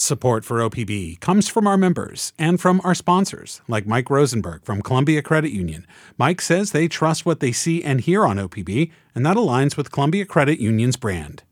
Support for OPB comes from our members and from our sponsors, like Mike Rosenberg from Columbia Credit Union. Mike says they trust what they see and hear on OPB, and that aligns with Columbia Credit Union's brand.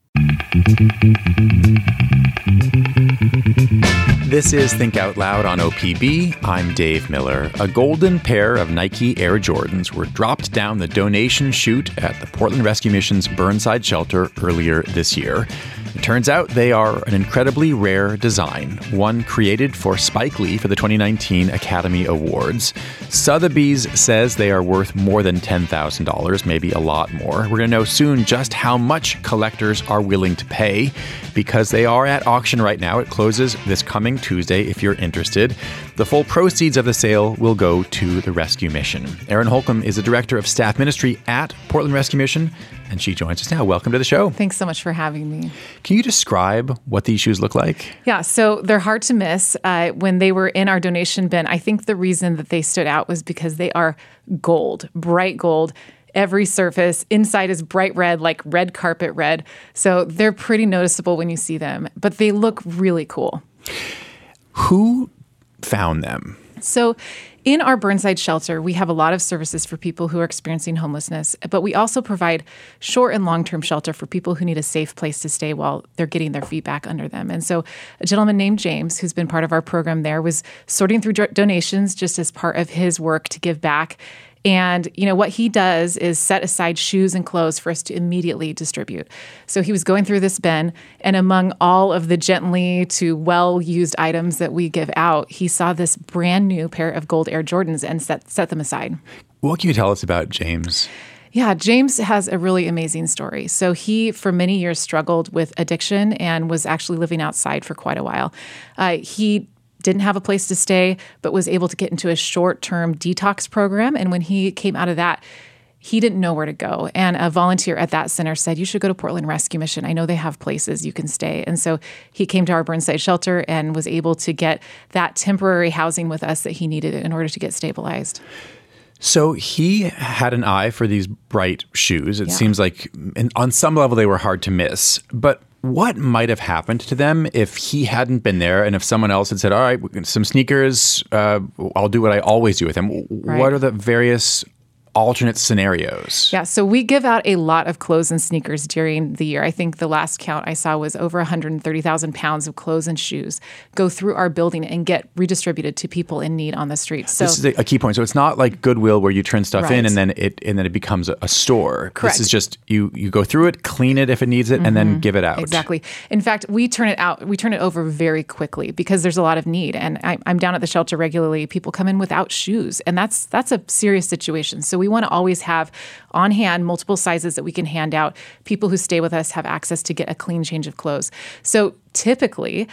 This is Think Out Loud on OPB. I'm Dave Miller. A golden pair of Nike Air Jordans were dropped down the donation chute at the Portland Rescue Mission's Burnside shelter earlier this year. It turns out they are an incredibly rare design, one created for Spike Lee for the 2019 Academy Awards. Sotheby's says they are worth more than $10,000, maybe a lot more. We're going to know soon just how much collectors are willing to pay because they are at auction right now. It closes this coming Tuesday if you're interested. The full proceeds of the sale will go to the rescue mission. Erin Holcomb is the director of staff ministry at Portland Rescue Mission and she joins us now. Welcome to the show. Thanks so much for having me. Can you describe what these shoes look like? Yeah, so they're hard to miss. Uh, when they were in our donation bin, I think the reason that they stood out was because they are gold, bright gold. Every surface inside is bright red, like red carpet red. So they're pretty noticeable when you see them, but they look really cool. Who found them? So in our Burnside shelter, we have a lot of services for people who are experiencing homelessness, but we also provide short and long term shelter for people who need a safe place to stay while they're getting their feet back under them. And so, a gentleman named James, who's been part of our program there, was sorting through donations just as part of his work to give back. And you know what he does is set aside shoes and clothes for us to immediately distribute. So he was going through this bin, and among all of the gently to well-used items that we give out, he saw this brand new pair of gold Air Jordans and set set them aside. What can you tell us about James? Yeah, James has a really amazing story. So, he, for many years, struggled with addiction and was actually living outside for quite a while. Uh, he didn't have a place to stay, but was able to get into a short term detox program. And when he came out of that, he didn't know where to go. And a volunteer at that center said, You should go to Portland Rescue Mission. I know they have places you can stay. And so he came to our Burnside shelter and was able to get that temporary housing with us that he needed in order to get stabilized. So he had an eye for these bright shoes. It yeah. seems like on some level they were hard to miss. But what might have happened to them if he hadn't been there and if someone else had said, All right, some sneakers, uh, I'll do what I always do with them? Right. What are the various alternate scenarios. Yeah, so we give out a lot of clothes and sneakers during the year. I think the last count I saw was over 130,000 pounds of clothes and shoes go through our building and get redistributed to people in need on the streets. So this is a key point. So it's not like Goodwill where you turn stuff right. in and then it and then it becomes a, a store. Correct. This is just you you go through it, clean it if it needs it, mm-hmm. and then mm-hmm. give it out. Exactly. In fact, we turn it out. We turn it over very quickly because there's a lot of need. And I, I'm down at the shelter regularly. People come in without shoes, and that's that's a serious situation. So we we want to always have on hand multiple sizes that we can hand out. People who stay with us have access to get a clean change of clothes. So typically,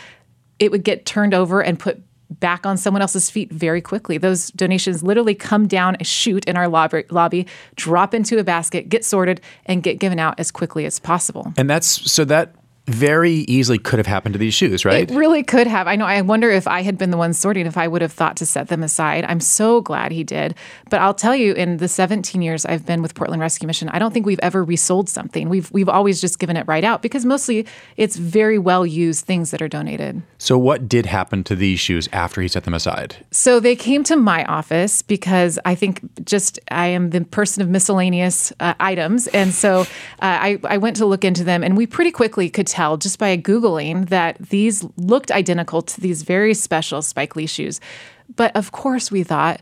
it would get turned over and put back on someone else's feet very quickly. Those donations literally come down a chute in our lobby, lobby, drop into a basket, get sorted, and get given out as quickly as possible. And that's so that very easily could have happened to these shoes, right? It really could have. I know. I wonder if I had been the one sorting, if I would have thought to set them aside. I'm so glad he did. But I'll tell you, in the 17 years I've been with Portland Rescue Mission, I don't think we've ever resold something. We've we've always just given it right out because mostly it's very well used things that are donated. So what did happen to these shoes after he set them aside? So they came to my office because I think just I am the person of miscellaneous uh, items, and so uh, I I went to look into them, and we pretty quickly could tell just by Googling that these looked identical to these very special Spike Lee shoes. But of course, we thought,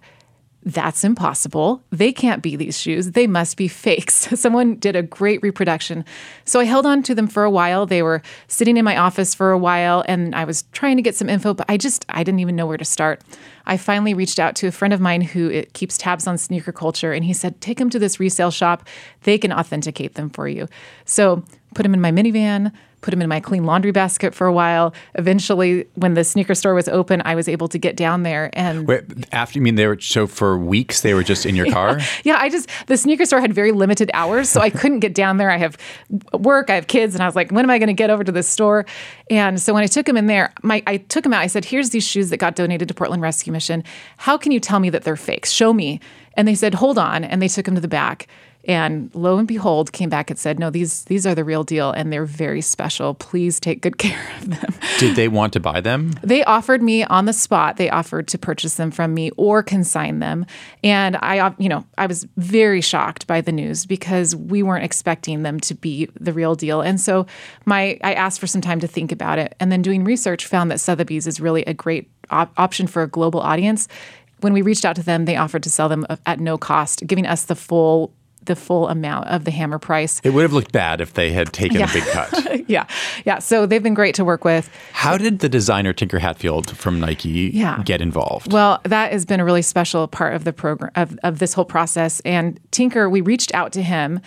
that's impossible. They can't be these shoes. They must be fakes. Someone did a great reproduction. So I held on to them for a while. They were sitting in my office for a while and I was trying to get some info, but I just I didn't even know where to start. I finally reached out to a friend of mine who keeps tabs on sneaker culture and he said, "Take them to this resale shop. They can authenticate them for you." So, put them in my minivan, put them in my clean laundry basket for a while. Eventually, when the sneaker store was open, I was able to get down there and. Wait, after you mean they were so for weeks they were just in your car? yeah, I just the sneaker store had very limited hours, so I couldn't get down there. I have work, I have kids, and I was like, when am I going to get over to this store? And so when I took them in there, my I took them out. I said, here's these shoes that got donated to Portland Rescue Mission. How can you tell me that they're fakes? Show me. And they said, hold on. And they took them to the back and lo and behold, came back and said, "No, these these are the real deal, and they're very special. Please take good care of them." Did they want to buy them? They offered me on the spot. They offered to purchase them from me or consign them, and I, uh, you know, I was very shocked by the news because we weren't expecting them to be the real deal. And so, my I asked for some time to think about it, and then doing research found that Sotheby's is really a great op- option for a global audience when we reached out to them, they offered to sell them uh, at no cost, giving us the full the full amount of the hammer price. It would have looked bad if they had taken yeah. a big cut. yeah. Yeah. So they've been great to work with. How did the designer Tinker Hatfield from Nike yeah. get involved? Well, that has been a really special part of the program of, of this whole process. And Tinker, we reached out to him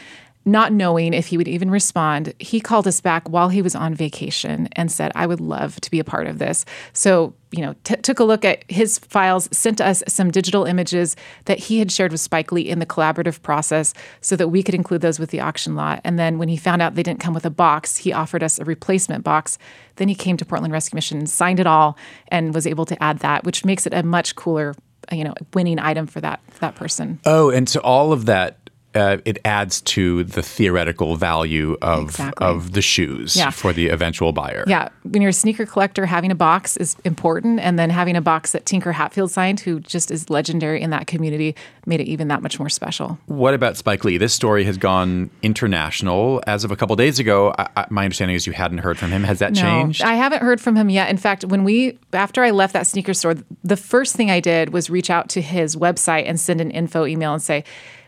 not knowing if he would even respond, he called us back while he was on vacation and said, I would love to be a part of this. So, you know, t- took a look at his files, sent us some digital images that he had shared with Spike Lee in the collaborative process so that we could include those with the auction lot. And then when he found out they didn't come with a box, he offered us a replacement box. Then he came to Portland Rescue Mission, signed it all, and was able to add that, which makes it a much cooler you know winning item for that that person. Oh, and so all of that uh, it adds to the theoretical value of exactly. of the shoes yeah. for the eventual buyer. Yeah, when you're a sneaker collector, having a box is important, and then having a box that Tinker Hatfield signed, who just is legendary in that community, made it even that much more special. What about Spike Lee? This story has gone international as of a couple of days ago. I, I, my understanding is you hadn't heard from him. Has that no, changed? I haven't heard from him yet. In fact, when we after I left that sneaker store, the first thing I did was reach out to his website and send an info email and say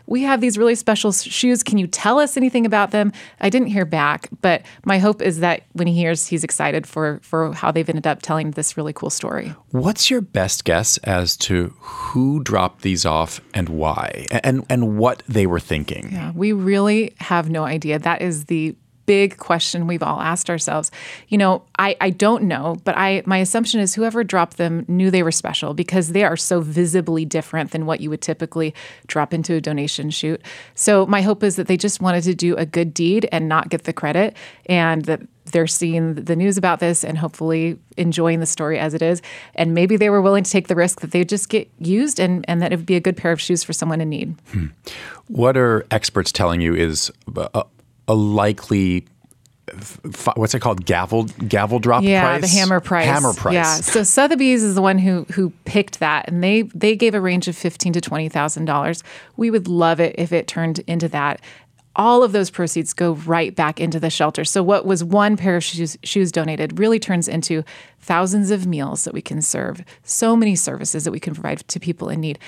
we have these really special shoes. Can you tell us anything about them? I didn't hear back, but my hope is that when he hears, he's excited for for how they've ended up telling this really cool story. What's your best guess as to who dropped these off and why, and and what they were thinking? Yeah, we really have no idea. That is the big question we've all asked ourselves. You know, I, I don't know, but I my assumption is whoever dropped them knew they were special because they are so visibly different than what you would typically drop into a donation chute. So my hope is that they just wanted to do a good deed and not get the credit and that they're seeing the news about this and hopefully enjoying the story as it is. And maybe they were willing to take the risk that they just get used and, and that it would be a good pair of shoes for someone in need. Hmm. What are experts telling you is uh, a likely what's it called? Gavel gavel drop yeah price? the hammer price. Hammer price. Yeah so sotheby's is the one who who picked that and they they gave a range of fifteen to twenty thousand dollars. We would love it if it turned into that. All of those proceeds go right back into the shelter. So what was one pair of shoes, shoes donated really turns into thousands of meals that we can serve so many services that we can provide to people in need.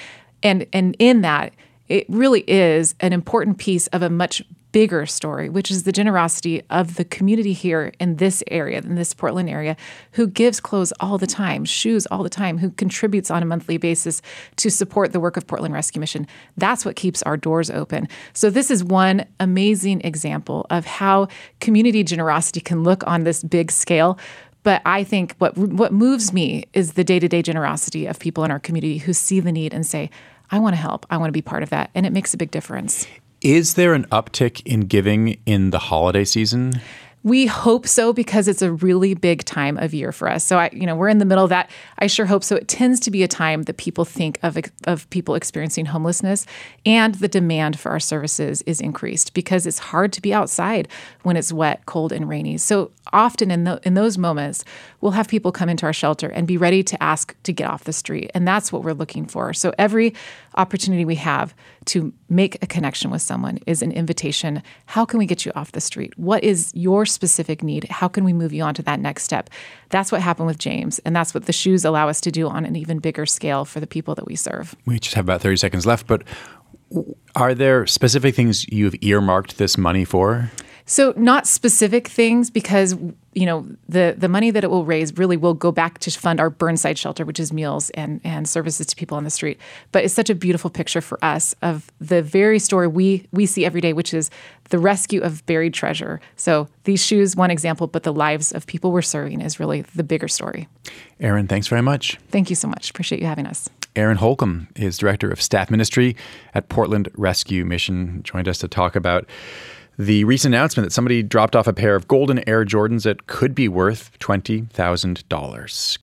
And and in that it really is an important piece of a much bigger story, which is the generosity of the community here in this area, in this Portland area, who gives clothes all the time, shoes all the time, who contributes on a monthly basis to support the work of Portland Rescue Mission. That's what keeps our doors open. So, this is one amazing example of how community generosity can look on this big scale. But I think what what moves me is the day to day generosity of people in our community who see the need and say, I want to help. I want to be part of that. And it makes a big difference. Is there an uptick in giving in the holiday season? We hope so because it's a really big time of year for us. So I, you know, we're in the middle of that. I sure hope so. It tends to be a time that people think of of people experiencing homelessness, and the demand for our services is increased because it's hard to be outside when it's wet, cold, and rainy. So often in the, in those moments, we'll have people come into our shelter and be ready to ask to get off the street, and that's what we're looking for. So every opportunity we have to make a connection with someone is an invitation. How can we get you off the street? What is your specific need? How can we move you on to that next step? That's what happened with James, and that's what the shoes allow us to do on an even bigger scale for the people that we serve. We just have about 30 seconds left, but are there specific things you've earmarked this money for? So not specific things because you know the the money that it will raise really will go back to fund our Burnside shelter, which is meals and and services to people on the street. But it's such a beautiful picture for us of the very story we we see every day, which is the rescue of buried treasure. So these shoes, one example, but the lives of people we're serving is really the bigger story. Erin, thanks very much. Thank you so much. Appreciate you having us. Erin Holcomb is director of staff ministry at Portland Rescue Mission. Joined us to talk about the recent announcement that somebody dropped off a pair of golden Air Jordans that could be worth $20,000.